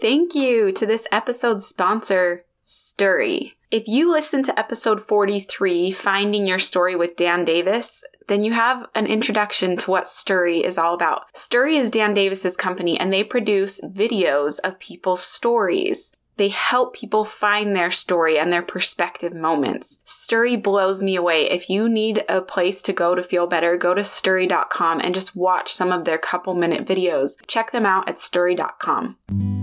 Thank you to this episode's sponsor, Stiry. If you listen to episode 43, Finding Your Story with Dan Davis, then you have an introduction to what Stiry is all about. Stiry is Dan Davis's company and they produce videos of people's stories. They help people find their story and their perspective moments. Stiry blows me away. If you need a place to go to feel better, go to stiry.com and just watch some of their couple minute videos. Check them out at stiry.com.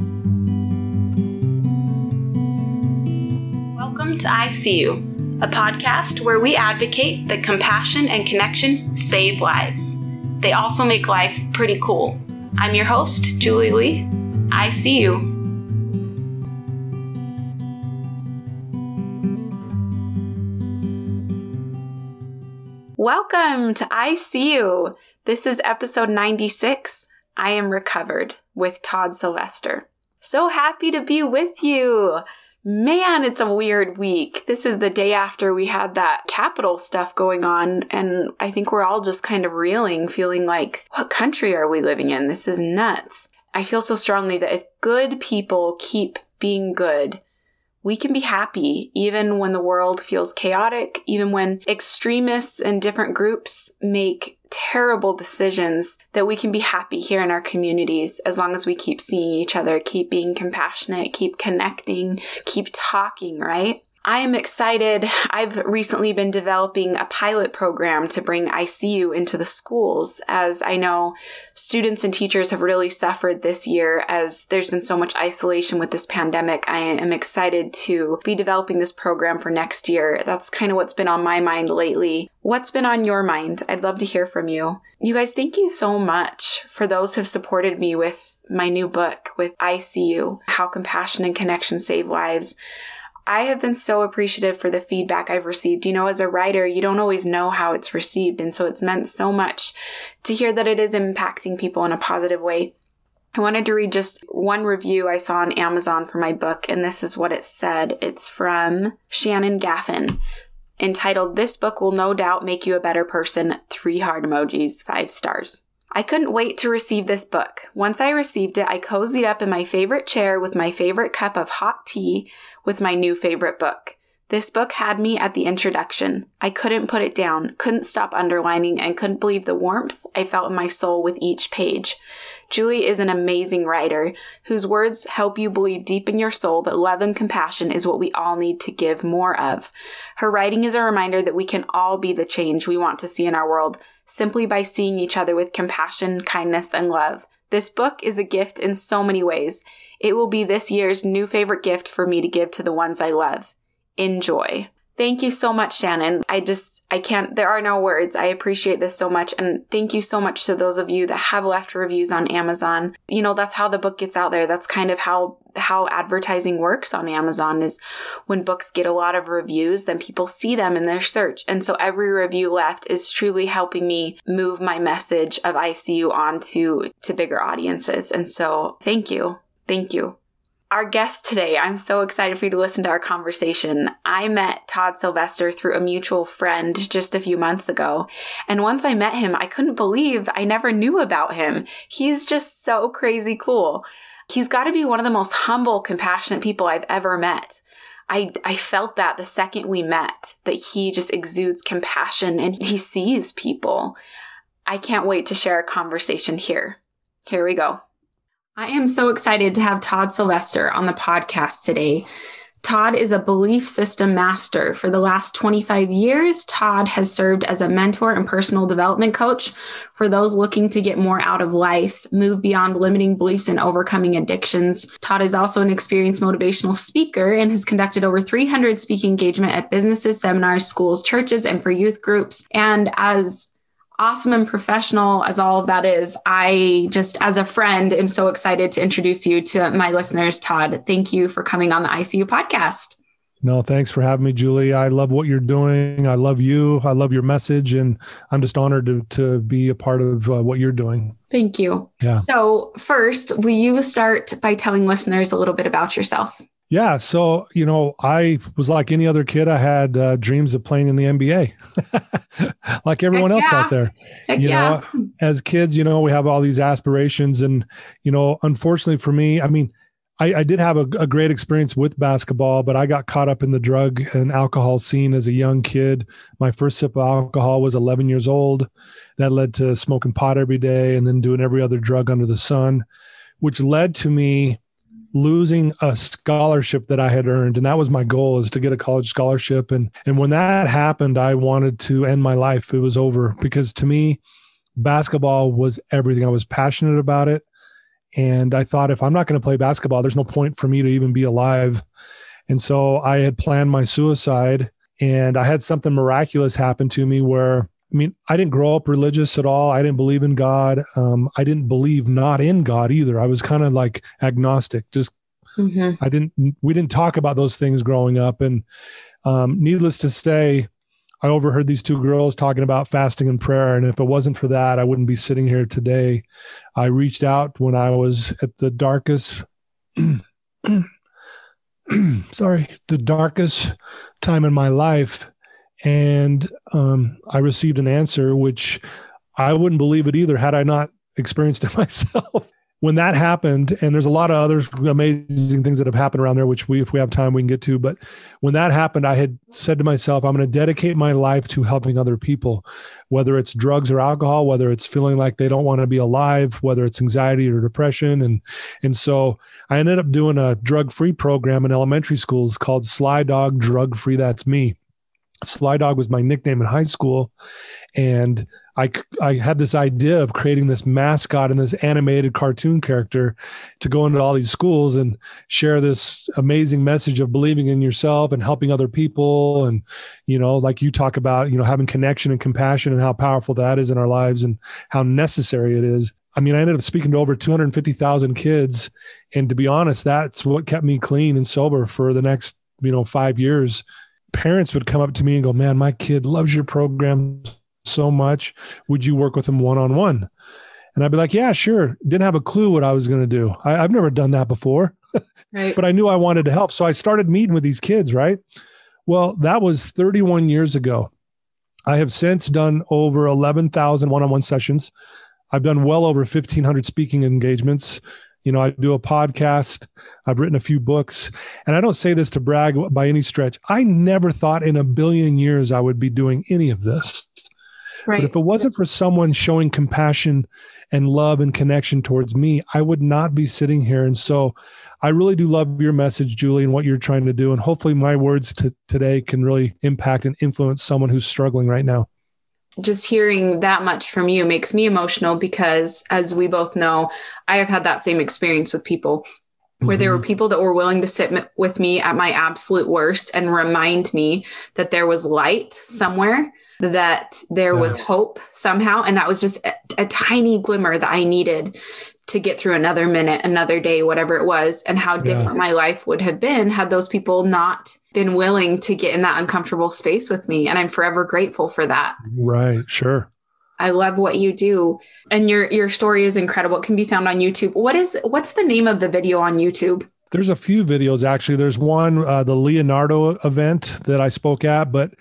Welcome to ICU, a podcast where we advocate that compassion and connection save lives. They also make life pretty cool. I'm your host, Julie Lee. I see you. Welcome to ICU. This is episode 96. I am recovered with Todd Sylvester. So happy to be with you. Man, it's a weird week. This is the day after we had that Capitol stuff going on, and I think we're all just kind of reeling, feeling like, what country are we living in? This is nuts. I feel so strongly that if good people keep being good, we can be happy even when the world feels chaotic, even when extremists and different groups make terrible decisions, that we can be happy here in our communities as long as we keep seeing each other, keep being compassionate, keep connecting, keep talking, right? I am excited. I've recently been developing a pilot program to bring ICU into the schools, as I know students and teachers have really suffered this year as there's been so much isolation with this pandemic. I am excited to be developing this program for next year. That's kind of what's been on my mind lately. What's been on your mind? I'd love to hear from you. You guys, thank you so much for those who've supported me with my new book, with ICU, How Compassion and Connection Save Lives. I have been so appreciative for the feedback I've received. You know, as a writer, you don't always know how it's received. And so it's meant so much to hear that it is impacting people in a positive way. I wanted to read just one review I saw on Amazon for my book, and this is what it said. It's from Shannon Gaffin, entitled, This book will no doubt make you a better person. Three hard emojis, five stars. I couldn't wait to receive this book. Once I received it, I cozied up in my favorite chair with my favorite cup of hot tea with my new favorite book. This book had me at the introduction. I couldn't put it down, couldn't stop underlining, and couldn't believe the warmth I felt in my soul with each page. Julie is an amazing writer whose words help you believe deep in your soul that love and compassion is what we all need to give more of. Her writing is a reminder that we can all be the change we want to see in our world simply by seeing each other with compassion, kindness, and love. This book is a gift in so many ways. It will be this year's new favorite gift for me to give to the ones I love. Enjoy. Thank you so much, Shannon. I just, I can't, there are no words. I appreciate this so much. And thank you so much to those of you that have left reviews on Amazon. You know, that's how the book gets out there. That's kind of how, how advertising works on Amazon is when books get a lot of reviews, then people see them in their search. And so every review left is truly helping me move my message of ICU onto to bigger audiences. And so thank you. Thank you our guest today, I'm so excited for you to listen to our conversation. I met Todd Sylvester through a mutual friend just a few months ago. And once I met him, I couldn't believe I never knew about him. He's just so crazy cool. He's got to be one of the most humble, compassionate people I've ever met. I, I felt that the second we met, that he just exudes compassion and he sees people. I can't wait to share a conversation here. Here we go. I am so excited to have Todd Sylvester on the podcast today. Todd is a belief system master. For the last 25 years, Todd has served as a mentor and personal development coach for those looking to get more out of life, move beyond limiting beliefs, and overcoming addictions. Todd is also an experienced motivational speaker and has conducted over 300 speaking engagement at businesses, seminars, schools, churches, and for youth groups. And as awesome and professional as all of that is, I just, as a friend, am so excited to introduce you to my listeners. Todd, thank you for coming on the ICU podcast. No, thanks for having me, Julie. I love what you're doing. I love you. I love your message, and I'm just honored to to be a part of uh, what you're doing. Thank you. Yeah. So, first, will you start by telling listeners a little bit about yourself? Yeah. So, you know, I was like any other kid. I had uh, dreams of playing in the NBA, like everyone Heck else yeah. out there. Heck you yeah. know, as kids, you know, we have all these aspirations. And, you know, unfortunately for me, I mean, I, I did have a, a, great experience with basketball, but I got caught up in the drug and alcohol scene as a young kid. My first sip of alcohol was 11 years old. That led to smoking pot every day and then doing every other drug under the sun, which led to me losing a scholarship that I had earned. And that was my goal is to get a college scholarship. And, and when that happened, I wanted to end my life. It was over because to me, basketball was everything. I was passionate about it. And I thought if I'm not going to play basketball, there's no point for me to even be alive. And so I had planned my suicide and I had something miraculous happen to me where I mean, I didn't grow up religious at all. I didn't believe in God. Um, I didn't believe not in God either. I was kind of like agnostic. Just mm-hmm. I didn't. We didn't talk about those things growing up. And um, needless to say, I overheard these two girls talking about fasting and prayer. And if it wasn't for that, I wouldn't be sitting here today. I reached out when I was at the darkest, sorry, the darkest time in my life. And um, I received an answer, which I wouldn't believe it either had I not experienced it myself when that happened, and there's a lot of other amazing things that have happened around there, which we, if we have time, we can get to. But when that happened, I had said to myself, I'm going to dedicate my life to helping other people, whether it's drugs or alcohol, whether it's feeling like they don't want to be alive, whether it's anxiety or depression. And, and so I ended up doing a drug free program in elementary schools called Sly Dog Drug Free. That's me. Sly Dog was my nickname in high school. And I, I had this idea of creating this mascot and this animated cartoon character to go into all these schools and share this amazing message of believing in yourself and helping other people. And, you know, like you talk about, you know, having connection and compassion and how powerful that is in our lives and how necessary it is. I mean, I ended up speaking to over 250,000 kids. And to be honest, that's what kept me clean and sober for the next, you know, five years. Parents would come up to me and go, Man, my kid loves your program so much. Would you work with them one on one? And I'd be like, yeah, sure. Didn't have a clue what I was going to do. I, have never done that before, right. but I knew I wanted to help. So I started meeting with these kids, right? Well, that was 31 years ago. I have since done over 11,000 one on one sessions. I've done well over 1,500 speaking engagements. You know, I do a podcast, I've written a few books, and I don't say this to brag by any stretch. I never thought in a billion years I would be doing any of this. Right. But if it wasn't for someone showing compassion and love and connection towards me, I would not be sitting here. And so I really do love your message, Julie, and what you're trying to do. And hopefully my words to, today can really impact and influence someone who's struggling right now. Just hearing that much from you makes me emotional because, as we both know, I have had that same experience with people where there were mm-hmm. people that were willing to sit with me at my absolute worst and remind me that there was light somewhere that there was hope somehow. And that was just a, a, tiny glimmer that I needed to get through another minute, another day, whatever it was, and how different yeah. my life would have been had those people not been willing to get in that uncomfortable space with me. And I'm forever grateful for that. Right. Sure. I love what you do. And your your story is incredible. It can be found on YouTube. What is what's the name of the video on YouTube? There's a few videos actually. There's one, uh, the Leonardo event that I spoke at, but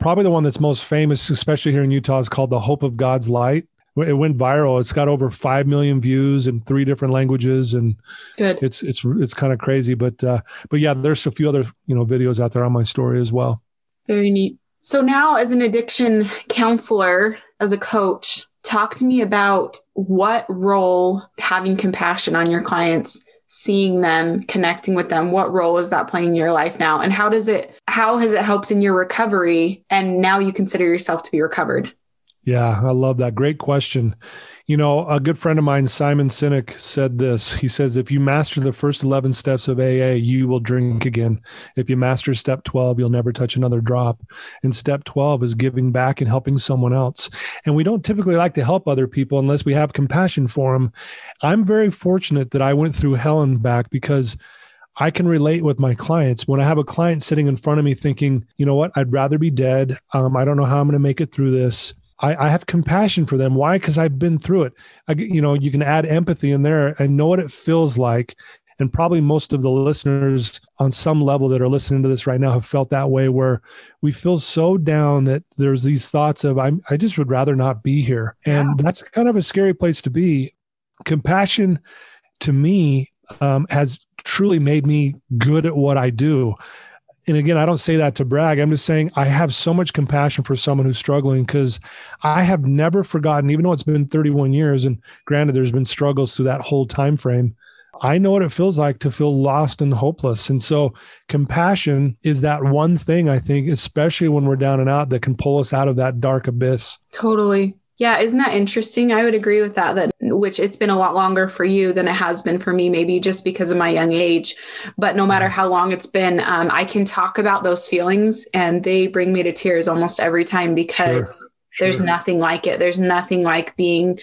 probably the one that's most famous, especially here in Utah, is called The Hope of God's Light. It went viral. It's got over five million views in three different languages, and Good. it's it's it's kind of crazy. But uh, but yeah, there's a few other you know videos out there on my story as well. Very neat. So now, as an addiction counselor, as a coach, talk to me about what role having compassion on your clients seeing them connecting with them what role is that playing in your life now and how does it how has it helped in your recovery and now you consider yourself to be recovered yeah i love that great question you know, a good friend of mine, Simon Sinek, said this. He says, if you master the first 11 steps of AA, you will drink again. If you master step 12, you'll never touch another drop. And step 12 is giving back and helping someone else. And we don't typically like to help other people unless we have compassion for them. I'm very fortunate that I went through hell and back because I can relate with my clients. When I have a client sitting in front of me thinking, you know what, I'd rather be dead. Um, I don't know how I'm going to make it through this. I, I have compassion for them. Why? Because I've been through it. I, you know, you can add empathy in there and know what it feels like. And probably most of the listeners on some level that are listening to this right now have felt that way where we feel so down that there's these thoughts of, I'm, I just would rather not be here. And that's kind of a scary place to be. Compassion to me um, has truly made me good at what I do. And again, I don't say that to brag. I'm just saying I have so much compassion for someone who's struggling because I have never forgotten, even though it's been 31 years, and granted, there's been struggles through that whole time frame. I know what it feels like to feel lost and hopeless. And so compassion is that one thing I think, especially when we're down and out, that can pull us out of that dark abyss. Totally. Yeah, isn't that interesting? I would agree with that. That which it's been a lot longer for you than it has been for me, maybe just because of my young age. But no matter how long it's been, um, I can talk about those feelings, and they bring me to tears almost every time because sure. there's nothing like it. There's nothing like being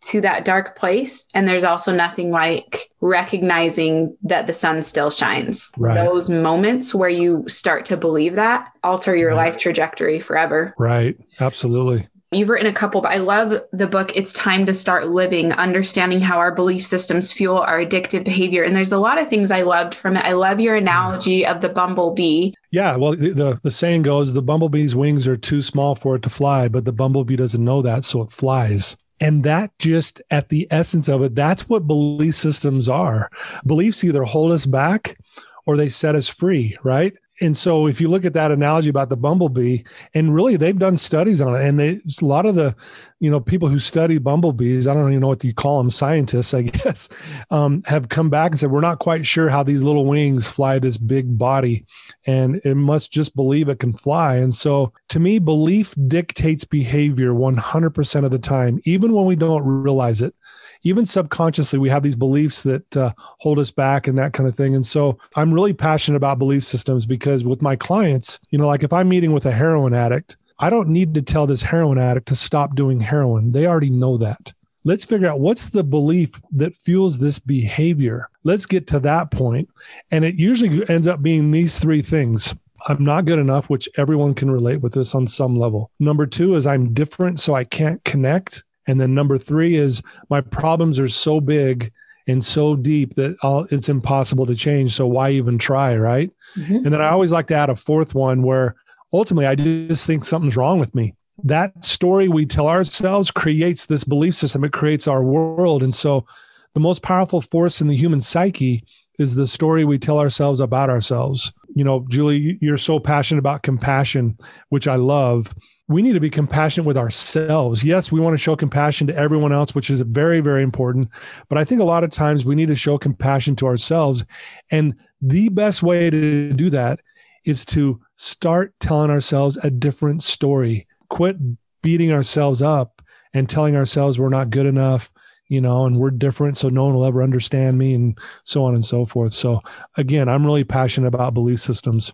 to that dark place, and there's also nothing like recognizing that the sun still shines. Right. Those moments where you start to believe that alter your right. life trajectory forever. Right. Absolutely. You've written a couple, but I love the book, It's Time to Start Living, understanding how our belief systems fuel our addictive behavior. And there's a lot of things I loved from it. I love your analogy of the bumblebee. Yeah, well, the, the, the saying goes the bumblebee's wings are too small for it to fly, but the bumblebee doesn't know that, so it flies. And that just at the essence of it, that's what belief systems are. Beliefs either hold us back or they set us free, right? And so if you look at that analogy about the bumblebee and really they've done studies on it and they a lot of the you know people who study bumblebees i don't even know what you call them scientists i guess um, have come back and said we're not quite sure how these little wings fly this big body and it must just believe it can fly. And so to me belief dictates behavior 100% of the time even when we don't realize it even subconsciously we have these beliefs that uh, hold us back and that kind of thing. And so i'm really passionate about belief systems because with my clients you know like if i'm meeting with a heroin addict i don't need to tell this heroin addict to stop doing heroin. They already know that. Let's figure out what's the belief that fuels this behavior. Let's get to that point. And it usually ends up being these three things. I'm not good enough, which everyone can relate with this on some level. Number two is I'm different, so I can't connect. And then number three is my problems are so big and so deep that I'll, it's impossible to change. So why even try? Right. Mm-hmm. And then I always like to add a fourth one where ultimately I just think something's wrong with me. That story we tell ourselves creates this belief system, it creates our world. And so the most powerful force in the human psyche is the story we tell ourselves about ourselves. You know, Julie, you're so passionate about compassion, which I love we need to be compassionate with ourselves. Yes, we want to show compassion to everyone else, which is very, very important. But I think a lot of times we need to show compassion to ourselves. And the best way to do that is to start telling ourselves a different story. Quit beating ourselves up and telling ourselves we're not good enough, you know, and we're different, so no one will ever understand me, and so on and so forth. So, again, I'm really passionate about belief systems.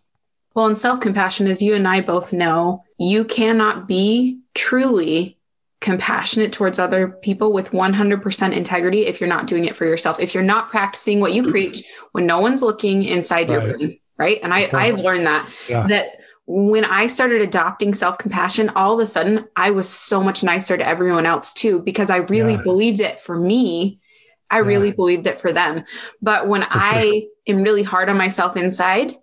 Well, in self compassion, as you and I both know, you cannot be truly compassionate towards other people with 100% integrity if you're not doing it for yourself. If you're not practicing what you mm-hmm. preach when no one's looking inside right. your brain, right? And I, I've learned that, yeah. that when I started adopting self compassion, all of a sudden I was so much nicer to everyone else too, because I really yeah. believed it for me. I yeah. really believed it for them. But when for I sure. am really hard on myself inside,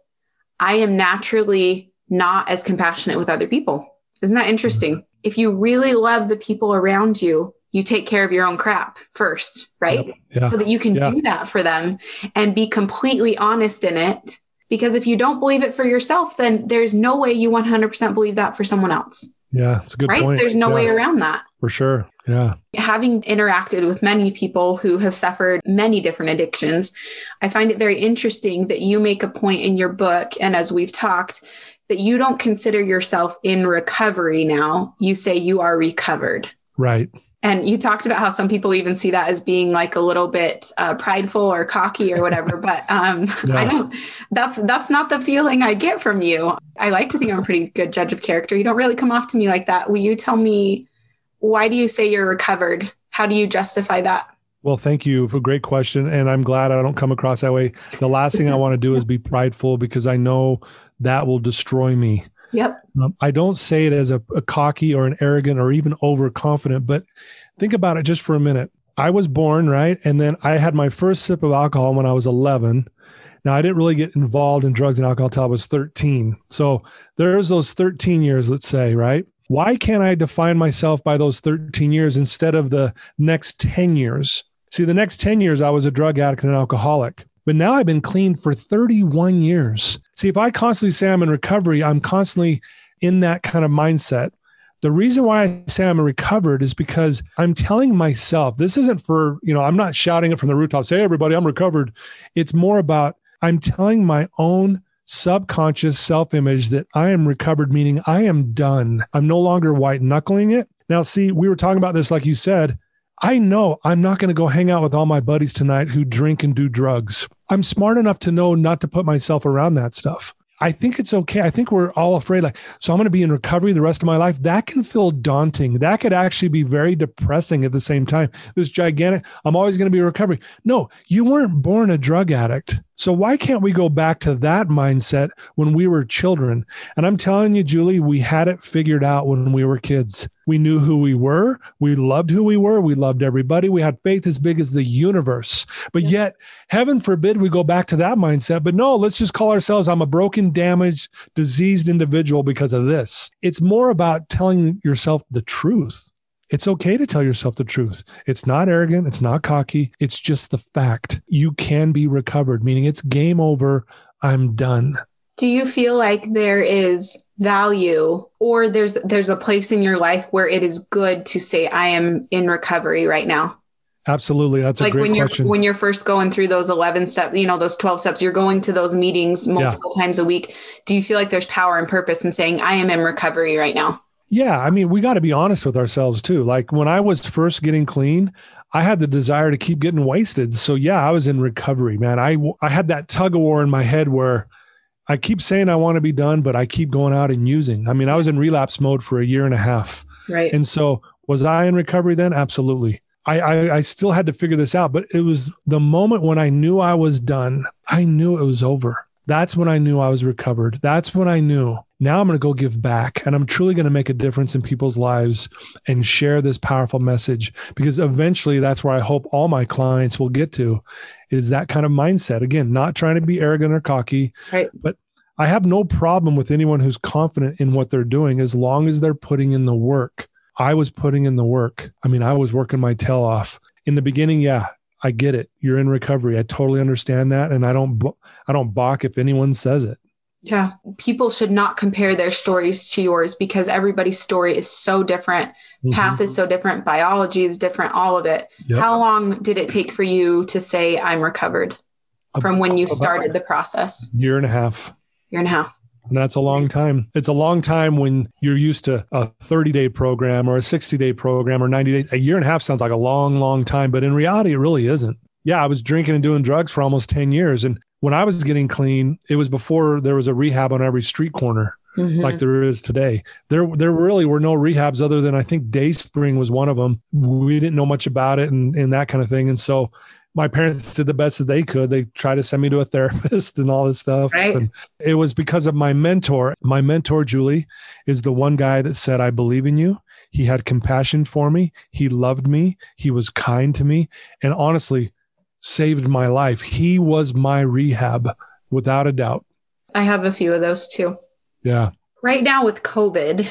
I am naturally not as compassionate with other people. Isn't that interesting? Mm-hmm. If you really love the people around you, you take care of your own crap first, right? Yep. Yeah. So that you can yeah. do that for them and be completely honest in it. Because if you don't believe it for yourself, then there's no way you 100% believe that for someone else. Yeah, it's a good right? point. There's no yeah. way around that. For sure. Yeah. Having interacted with many people who have suffered many different addictions, I find it very interesting that you make a point in your book, and as we've talked, that you don't consider yourself in recovery now. You say you are recovered. Right. And you talked about how some people even see that as being like a little bit uh, prideful or cocky or whatever. but um. I don't. That's that's not the feeling I get from you. I like to think I'm a pretty good judge of character. You don't really come off to me like that. Will you tell me why do you say you're recovered? How do you justify that? Well, thank you for a great question. And I'm glad I don't come across that way. The last thing I want to do is be prideful because I know that will destroy me. Yep. Um, I don't say it as a, a cocky or an arrogant or even overconfident, but think about it just for a minute. I was born, right? And then I had my first sip of alcohol when I was 11. Now, I didn't really get involved in drugs and alcohol until I was 13. So there's those 13 years, let's say, right? Why can't I define myself by those 13 years instead of the next 10 years? See, the next 10 years, I was a drug addict and an alcoholic. But now I've been clean for 31 years. See, if I constantly say I'm in recovery, I'm constantly in that kind of mindset. The reason why I say I'm recovered is because I'm telling myself this isn't for, you know, I'm not shouting it from the rooftops, hey, everybody, I'm recovered. It's more about I'm telling my own subconscious self image that I am recovered, meaning I am done. I'm no longer white knuckling it. Now, see, we were talking about this, like you said. I know I'm not going to go hang out with all my buddies tonight who drink and do drugs. I'm smart enough to know not to put myself around that stuff. I think it's okay. I think we're all afraid, like, so I'm going to be in recovery the rest of my life. That can feel daunting. That could actually be very depressing at the same time. This gigantic, I'm always going to be recovery. No, you weren't born a drug addict. So why can't we go back to that mindset when we were children? And I'm telling you, Julie, we had it figured out when we were kids. We knew who we were. We loved who we were. We loved everybody. We had faith as big as the universe. But yeah. yet, heaven forbid we go back to that mindset. But no, let's just call ourselves, I'm a broken, damaged, diseased individual because of this. It's more about telling yourself the truth. It's okay to tell yourself the truth. It's not arrogant. It's not cocky. It's just the fact. You can be recovered, meaning it's game over. I'm done. Do you feel like there is value or there's there's a place in your life where it is good to say I am in recovery right now? Absolutely. That's like a great when you're question. when you're first going through those 11 steps, you know, those 12 steps, you're going to those meetings multiple yeah. times a week. Do you feel like there's power and purpose in saying I am in recovery right now? Yeah, I mean, we got to be honest with ourselves too. Like when I was first getting clean, I had the desire to keep getting wasted. So yeah, I was in recovery, man. I I had that tug of war in my head where I keep saying I want to be done, but I keep going out and using. I mean, I was in relapse mode for a year and a half. Right. And so was I in recovery then? Absolutely. I, I, I still had to figure this out, but it was the moment when I knew I was done. I knew it was over. That's when I knew I was recovered. That's when I knew now I'm going to go give back and I'm truly going to make a difference in people's lives and share this powerful message because eventually that's where I hope all my clients will get to is that kind of mindset. Again, not trying to be arrogant or cocky, right. but I have no problem with anyone who's confident in what they're doing as long as they're putting in the work. I was putting in the work. I mean, I was working my tail off. In the beginning, yeah, I get it. You're in recovery. I totally understand that and I don't I don't balk if anyone says it. Yeah. People should not compare their stories to yours because everybody's story is so different. Mm-hmm. Path is so different. Biology is different, all of it. Yep. How long did it take for you to say, I'm recovered from when you started the process? Year and a half. Year and a half. And that's a long time. It's a long time when you're used to a 30 day program or a 60 day program or 90 days. A year and a half sounds like a long, long time, but in reality, it really isn't. Yeah, I was drinking and doing drugs for almost 10 years. And when I was getting clean, it was before there was a rehab on every street corner. Mm-hmm. like there is today. There, there really were no rehabs other than I think Dayspring was one of them. We didn't know much about it and, and that kind of thing. And so my parents did the best that they could. They tried to send me to a therapist and all this stuff. Right. And it was because of my mentor. My mentor, Julie, is the one guy that said, I believe in you. He had compassion for me. He loved me. He was kind to me. And honestly, saved my life. He was my rehab without a doubt. I have a few of those too. Yeah. Right now with COVID,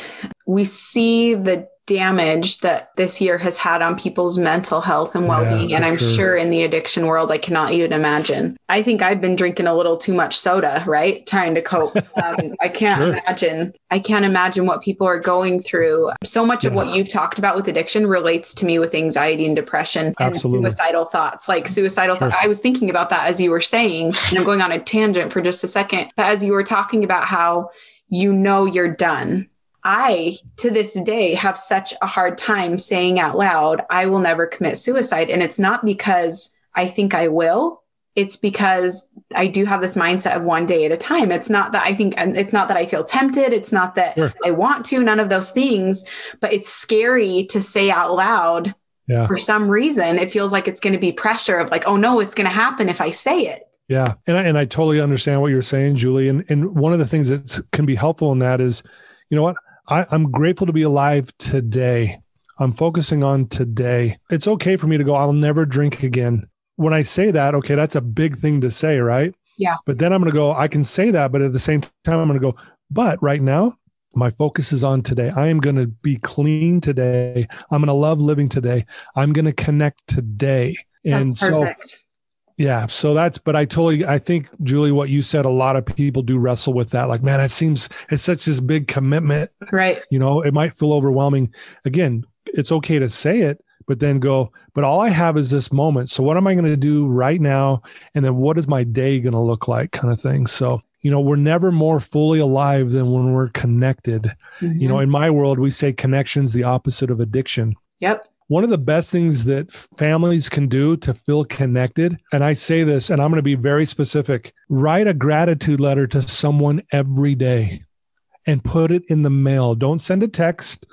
we see the damage that this year has had on people's mental health and well-being yeah, and i'm sure. sure. in the addiction world i cannot even imagine i think i've been drinking a little too much soda right trying to cope um, i can't sure. imagine i can't imagine what people are going through so much yeah. of what you've talked about with addiction relates to me with anxiety and depression and suicidal thoughts like suicidal sure. i was thinking about that as you were saying and i'm going on a tangent for just a second but as you were talking about how you know you're done I, to this day, have such a hard time saying out loud, I will never commit suicide. And it's not because I think I will. It's because I do have this mindset of one day at a time. It's not that I think, and it's not that I feel tempted. It's not that sure. I want to, none of those things, but it's scary to say out loud yeah. for some reason. It feels like it's going to be pressure of like, oh no, it's going to happen if I say it. Yeah. And I, and I totally understand what you're saying, Julie. And, and one of the things that can be helpful in that is, you know what? I, I'm grateful to be alive today. I'm focusing on today. It's okay for me to go, I'll never drink again. When I say that, okay, that's a big thing to say, right? Yeah. But then I'm going to go, I can say that, but at the same time, I'm going to go, but right now, my focus is on today. I am going to be clean today. I'm going to love living today. I'm going to connect today. And so yeah, so that's but I totally I think Julie what you said a lot of people do wrestle with that like man it seems it's such this big commitment. Right. You know, it might feel overwhelming. Again, it's okay to say it, but then go, but all I have is this moment. So what am I going to do right now? And then what is my day going to look like kind of thing. So, you know, we're never more fully alive than when we're connected. Mm-hmm. You know, mm-hmm. in my world, we say connection's the opposite of addiction. Yep. One of the best things that families can do to feel connected, and I say this, and I'm going to be very specific write a gratitude letter to someone every day and put it in the mail. Don't send a text.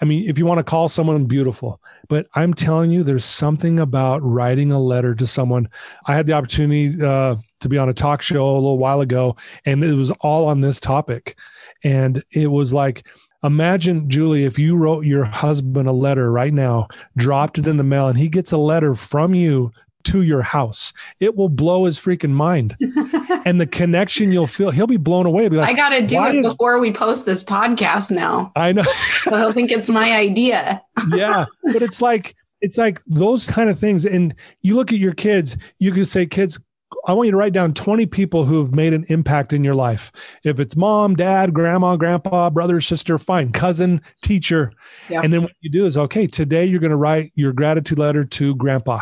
I mean, if you want to call someone beautiful, but I'm telling you, there's something about writing a letter to someone. I had the opportunity uh, to be on a talk show a little while ago, and it was all on this topic. And it was like, imagine, Julie, if you wrote your husband a letter right now, dropped it in the mail, and he gets a letter from you to your house. It will blow his freaking mind. and the connection you'll feel, he'll be blown away. Be like, I got to do it is... before we post this podcast now. I know. so he'll think it's my idea. yeah. But it's like, it's like those kind of things. And you look at your kids, you can say, kids, I want you to write down 20 people who have made an impact in your life. If it's mom, dad, grandma, grandpa, brother, sister, fine, cousin, teacher. Yeah. And then what you do is, okay, today you're going to write your gratitude letter to grandpa,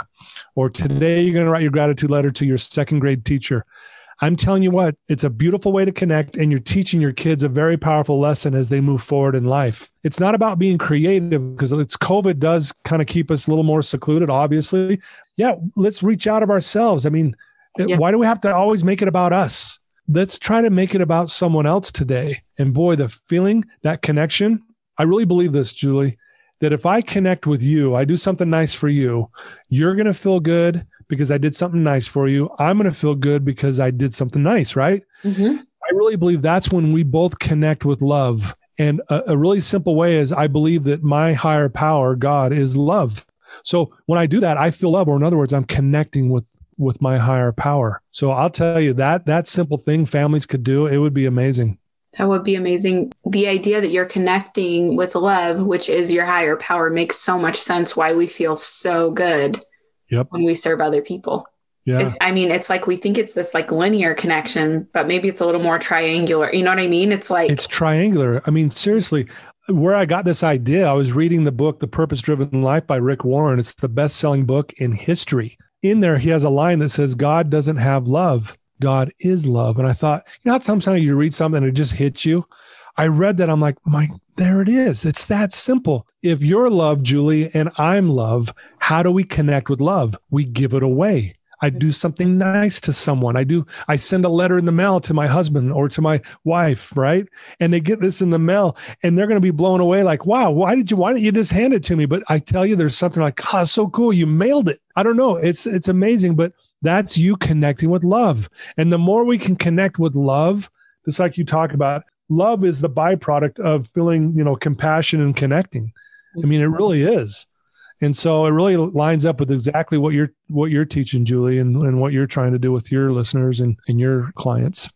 or today you're going to write your gratitude letter to your second grade teacher. I'm telling you what, it's a beautiful way to connect, and you're teaching your kids a very powerful lesson as they move forward in life. It's not about being creative because it's COVID does kind of keep us a little more secluded, obviously. Yeah, let's reach out of ourselves. I mean, yeah. Why do we have to always make it about us? Let's try to make it about someone else today. And boy, the feeling, that connection, I really believe this, Julie, that if I connect with you, I do something nice for you, you're going to feel good because I did something nice for you. I'm going to feel good because I did something nice, right? Mm-hmm. I really believe that's when we both connect with love. And a, a, really simple way is I believe that my higher power, God, is love. So when I do that, I feel love, or in other words, I'm connecting with with my higher power. So I'll tell you that that simple thing families could do, it would be amazing. That would be amazing. The idea that you're connecting with love, which is your higher power, makes so much sense why we feel so good yep. when we serve other people. Yeah. It's, I mean, it's like we think it's this like linear connection, but maybe it's a little more triangular. You know what I mean? It's like it's triangular. I mean, seriously, where I got this idea, I was reading the book, The Purpose Driven Life by Rick Warren. It's the best selling book in history in there, he has a line that says, God doesn't have love. God is love. And I thought, you know, sometimes you read something and it just hits you. I read that. I'm like, my, there it is. It's that simple. If you're love, Julie, and I'm love, how do we connect with love? We give it away. I do something nice to someone. I do, I send a letter in the mail to my husband or to my wife, right? And they get this in the mail and they're going to be blown away like, wow, why did you, why didn't you just hand it to me? But I tell you, there's something like, oh, so cool. You mailed it. I don't know. It's, it's amazing, but that's you connecting with love. And the more we can connect with love, just like you talk about, love is the byproduct of feeling, you know, compassion and connecting. I mean, it really is. And so it really lines up with exactly what you're what you're teaching, Julie, and, and what you're trying to do with your listeners and, and your clients.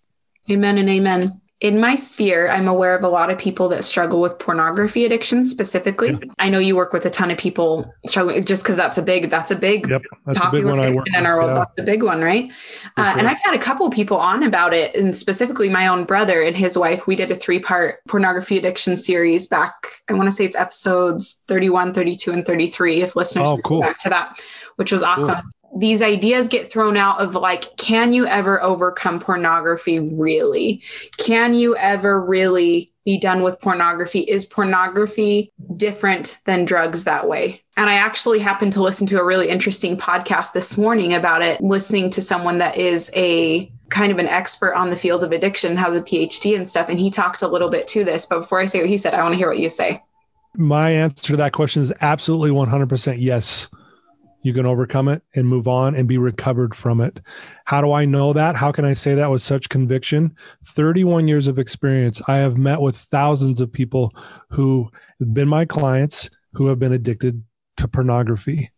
Amen and amen in my sphere, I'm aware of a lot of people that struggle with pornography addiction specifically. Yeah. I know you work with a ton of people struggling just because that's a big, that's a big yep, that's a big one in our world. Yeah. That's a big one, right? Uh, sure. And I've had a couple people on about it, and specifically my own brother and his wife. We did a three part pornography addiction series back, I want to say it's episodes 31, 32, and 33, if listeners oh, cool. go back to that, which was awesome. Cool these ideas get thrown out of like, can you ever overcome pornography really? Can you ever really be done with pornography? Is pornography different than drugs that way? And I actually happened to listen to a really interesting podcast this morning about it, listening to someone that is a kind of an expert on the field of addiction, has a PhD and stuff. And he talked a little bit to this. But before I say what he said, I want to hear what you say. My answer to that question is absolutely 100% yes you can overcome it and move on and be recovered from it. How do I know that? How can I say that with such conviction? 31 years of experience. I have met with thousands of people who have been my clients who have been addicted to pornography.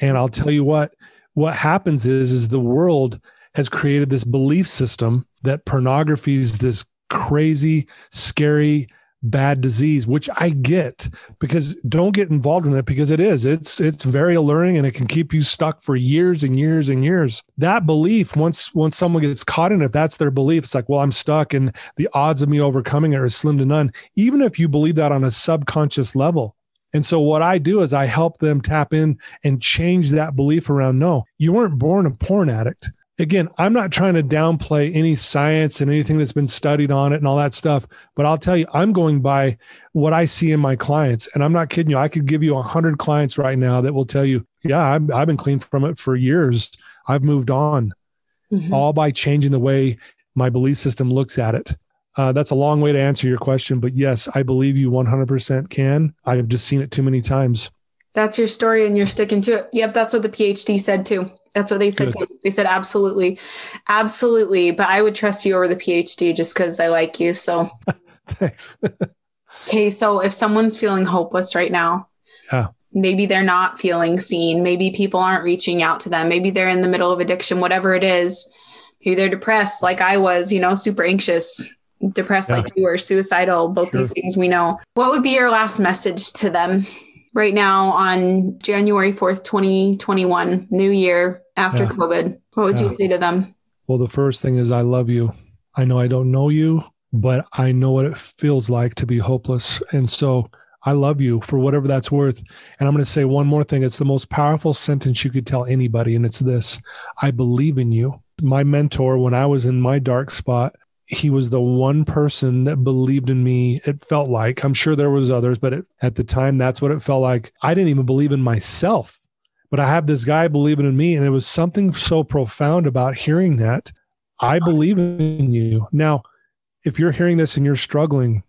And I'll tell you what, what happens is, is the world has created this belief system that pornography is this crazy, scary, bad disease, which I get because don't get involved in it because it is. It's it's very alluring and it can keep you stuck for years and years and years. That belief, once once someone gets caught in it, that's their belief. It's like, well, I'm stuck and the odds of me overcoming it are slim to none. Even if you believe that on a subconscious level. And so what I do is I help them tap in and change that belief around no, you weren't born a porn addict again, I'm not trying to downplay any science and anything that's been studied on it and all that stuff, but I'll tell you, I'm going by what I see in my clients. And I'm not kidding you. I could give you a hundred clients right now that will tell you, yeah, I've, I've been clean from it for years. I've moved on mm-hmm. all by changing the way my belief system looks at it. Uh, that's a long way to answer your question, but yes, I believe you 100% can. I have just seen it too many times. That's your story and you're sticking to it. Yep, that's what the PhD said too. That's what they said. They said absolutely, absolutely. But I would trust you over the PhD just because I like you. So, thanks. okay, so if someone's feeling hopeless right now, yeah, maybe they're not feeling seen. Maybe people aren't reaching out to them. Maybe they're in the middle of addiction, whatever it is. Maybe they're depressed, like I was. You know, super anxious, depressed, yeah. like you were, suicidal. Both sure. these things we know. What would be your last message to them? Right now on January 4th, 2021, new year after yeah. COVID, what would yeah. you say to them? Well, the first thing is I love you. I know I don't know you, but I know what it feels like to be hopeless. And so I love you for whatever that's worth. And I'm going to say one more thing. It's the most powerful sentence you could tell anybody. And it's this I believe in you. My mentor, when I was in my dark spot, he was the one person that believed in me it felt like. I'm sure there was others but it, at the time that's what it felt like. I didn't even believe in myself but i have this guy believing in me and it was something so profound about hearing that. I believe in you. Now if you're hearing this and you're struggling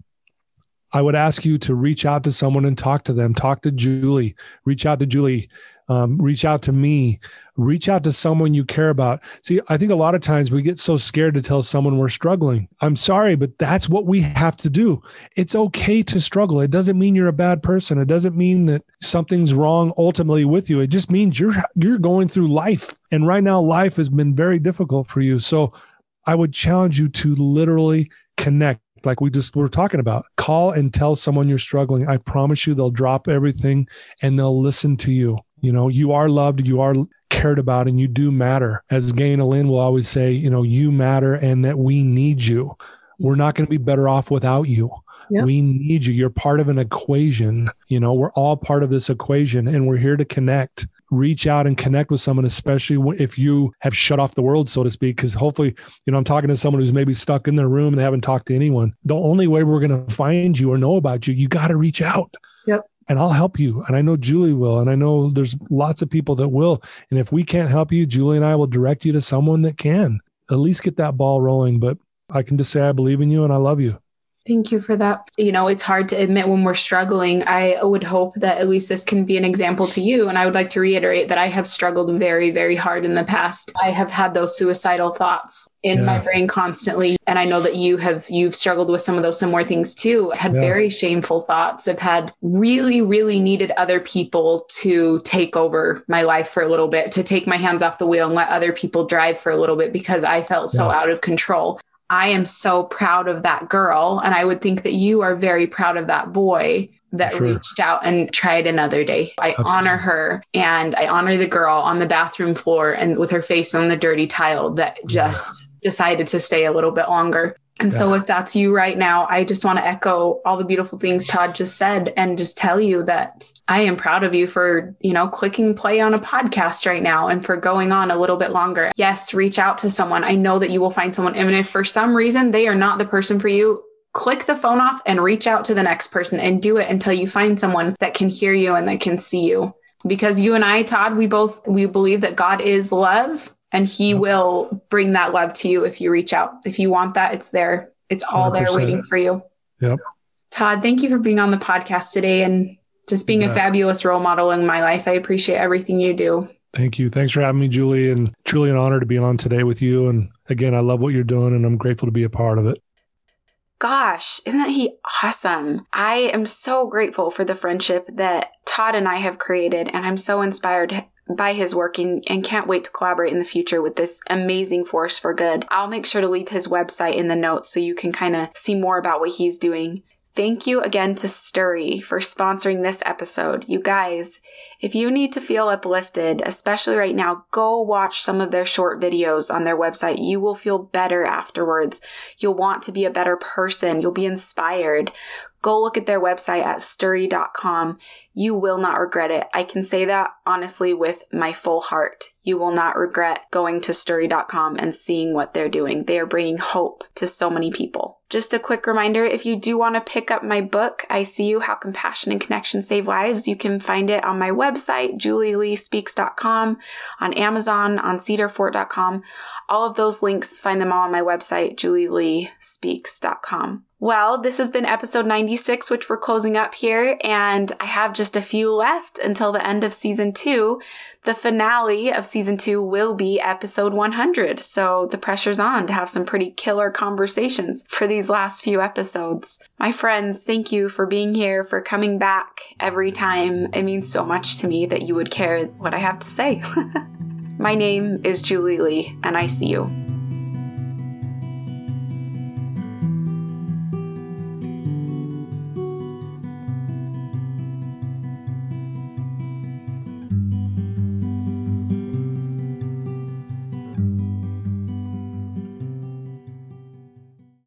i would ask you to reach out to someone and talk to them. Talk to julie. Reach out to julie um, reach out to me, reach out to someone you care about. See, I think a lot of times we get so scared to tell someone we're struggling. I'm sorry, but that's what we have to do. It's okay to struggle. It doesn't mean you're a bad person. It doesn't mean that something's wrong ultimately with you. It just means you're you're going through life. And right now life has been very difficult for you. So I would challenge you to literally connect like we just were talking about. Call and tell someone you're struggling. I promise you they'll drop everything and they'll listen to you. You know, you are loved, you are cared about, and you do matter. As Ganel-Lyn will always say, you know, you matter and that we need you. We're not going to be better off without you. Yep. We need you. You're part of an equation. You know, we're all part of this equation and we're here to connect. Reach out and connect with someone, especially if you have shut off the world, so to speak. Because hopefully, you know, I'm talking to someone who's maybe stuck in their room and they haven't talked to anyone. The only way we're going to find you or know about you, you got to reach out. Yep and I'll help you. And I know Julie will. And I know there's lots of people that will. And if we can't help you, Julie and I will direct you to someone that can at least get that ball rolling. But I can just say, I believe in you and I love you. Thank you for that. You know, it's hard to admit when we're struggling. I would hope that at least this can be an example to you. And I would like to reiterate that I have struggled very, very hard in the past. I have had those suicidal thoughts in yeah. my brain constantly. And I know that you have, you've struggled with some of those similar things too. I've had yeah. very shameful thoughts. I've had really, really needed other people to take over my life for a little bit, to take my hands off the wheel and let other people drive for a little bit because I felt so yeah. out of control. I am so proud of that girl. And I would think that you are very proud of that boy that sure. reached out and tried another day. I Absolutely. honor her and I honor the girl on the bathroom floor and with her face on the dirty tile that just yeah. decided to stay a little bit longer. And yeah. so, if that's you right now, I just want to echo all the beautiful things Todd just said and just tell you that I am proud of you for, you know, clicking play on a podcast right now and for going on a little bit longer. Yes, reach out to someone. I know that you will find someone. And if for some reason they are not the person for you, click the phone off and reach out to the next person and do it until you find someone that can hear you and that can see you. Because you and I, Todd, we both we believe that God is love and he yep. will bring that love to you if you reach out. If you want that, it's there. It's all 100%. there waiting for you. Yep. Todd, thank you for being on the podcast today and just being yeah. a fabulous role model in my life. I appreciate everything you do. Thank you. Thanks for having me, Julie, and truly an honor to be on today with you. And again, I love what you're doing and I'm grateful to be a part of it. Gosh, isn't he awesome? I am so grateful for the friendship that Todd and I have created, and I'm so inspired by his work and, and can't wait to collaborate in the future with this amazing force for good. I'll make sure to leave his website in the notes so you can kind of see more about what he's doing. Thank you again to Stiry for sponsoring this episode. You guys, if you need to feel uplifted, especially right now, go watch some of their short videos on their website. You will feel better afterwards. You'll want to be a better person. You'll be inspired. Go look at their website at stiry.com. You will not regret it. I can say that honestly with my full heart. You will not regret going to stiry.com and seeing what they're doing. They are bringing hope to so many people. Just a quick reminder if you do want to pick up my book, I See You How Compassion and Connection Save Lives, you can find it on my website, julieleespeaks.com, on Amazon, on cedarfort.com. All of those links, find them all on my website, julieleespeaks.com. Well, this has been episode 96, which we're closing up here, and I have just a few left until the end of season two. The finale of season two will be episode 100, so the pressure's on to have some pretty killer conversations for these last few episodes. My friends, thank you for being here, for coming back every time. It means so much to me that you would care what I have to say. My name is Julie Lee, and I see you.